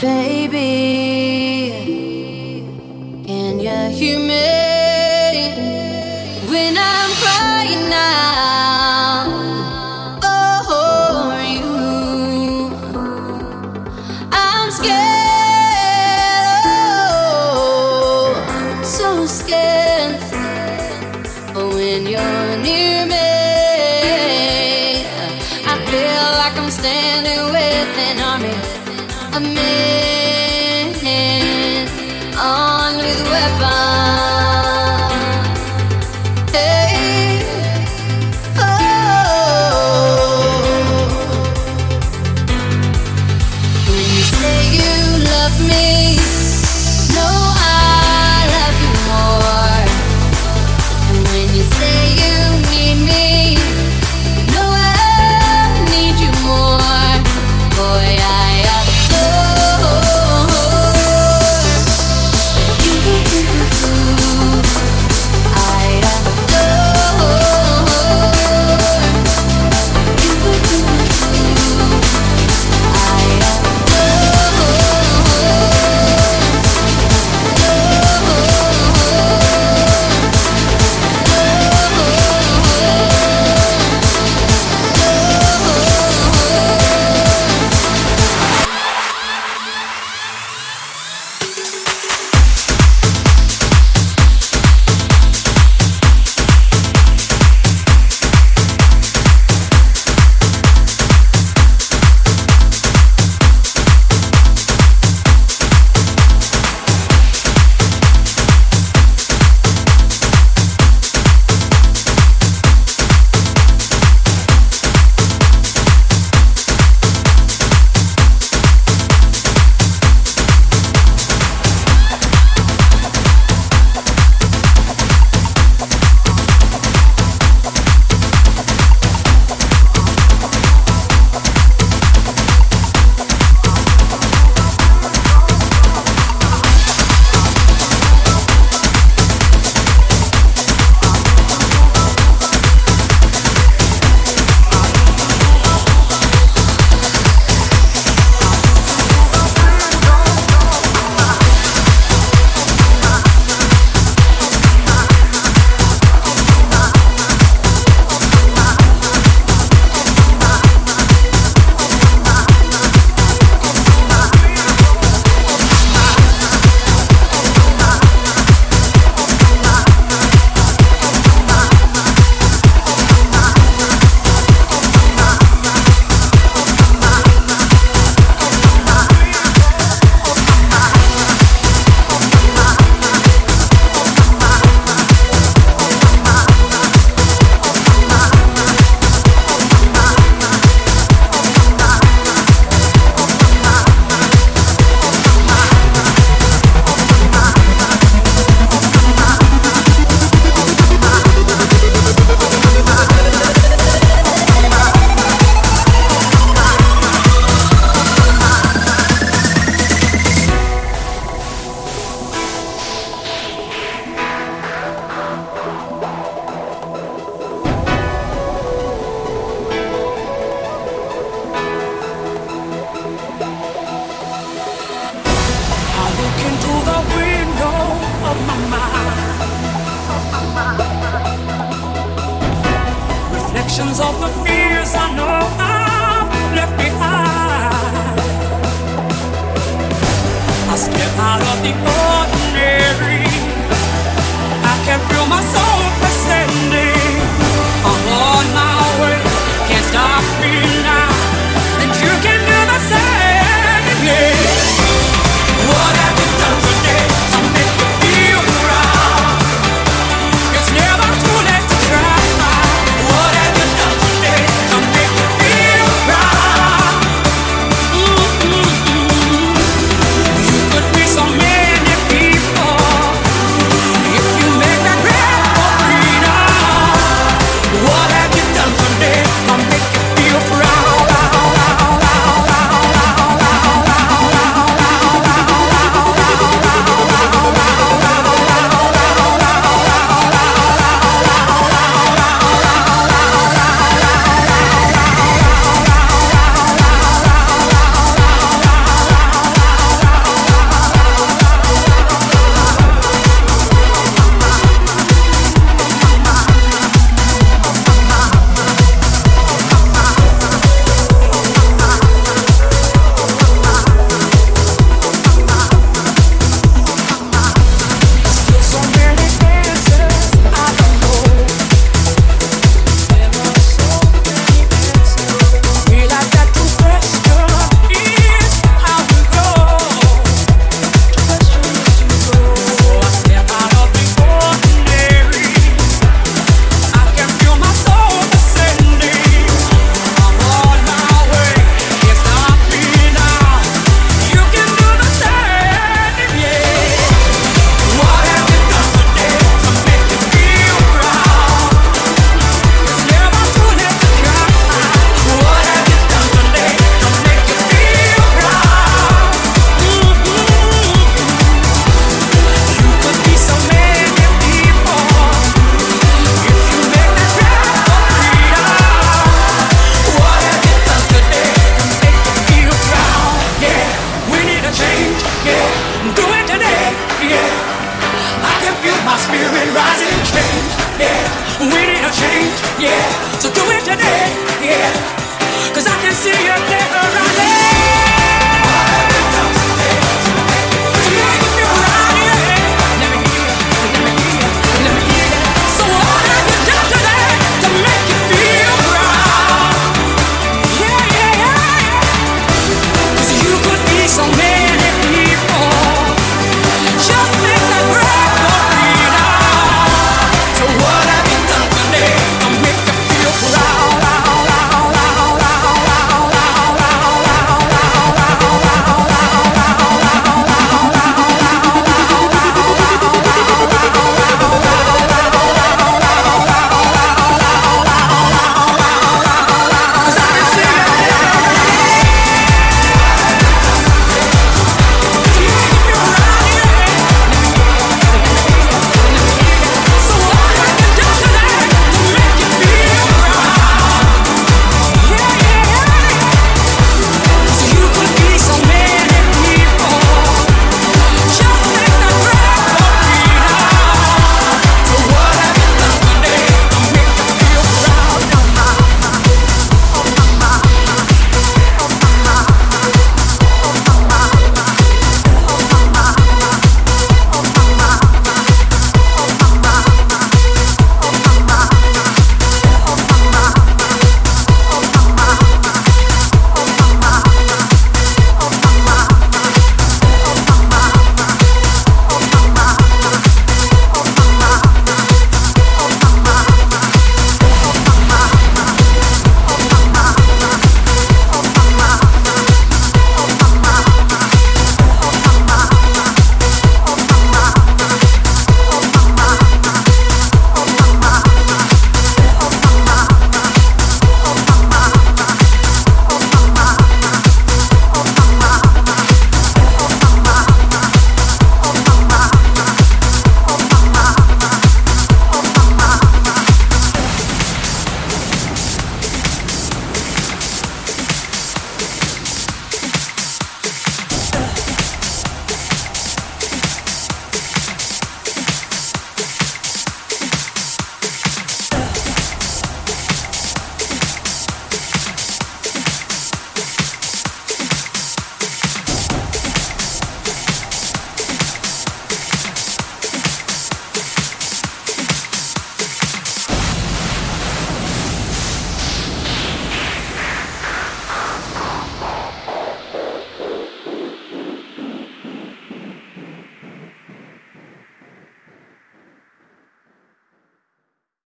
baby. Can you hear me?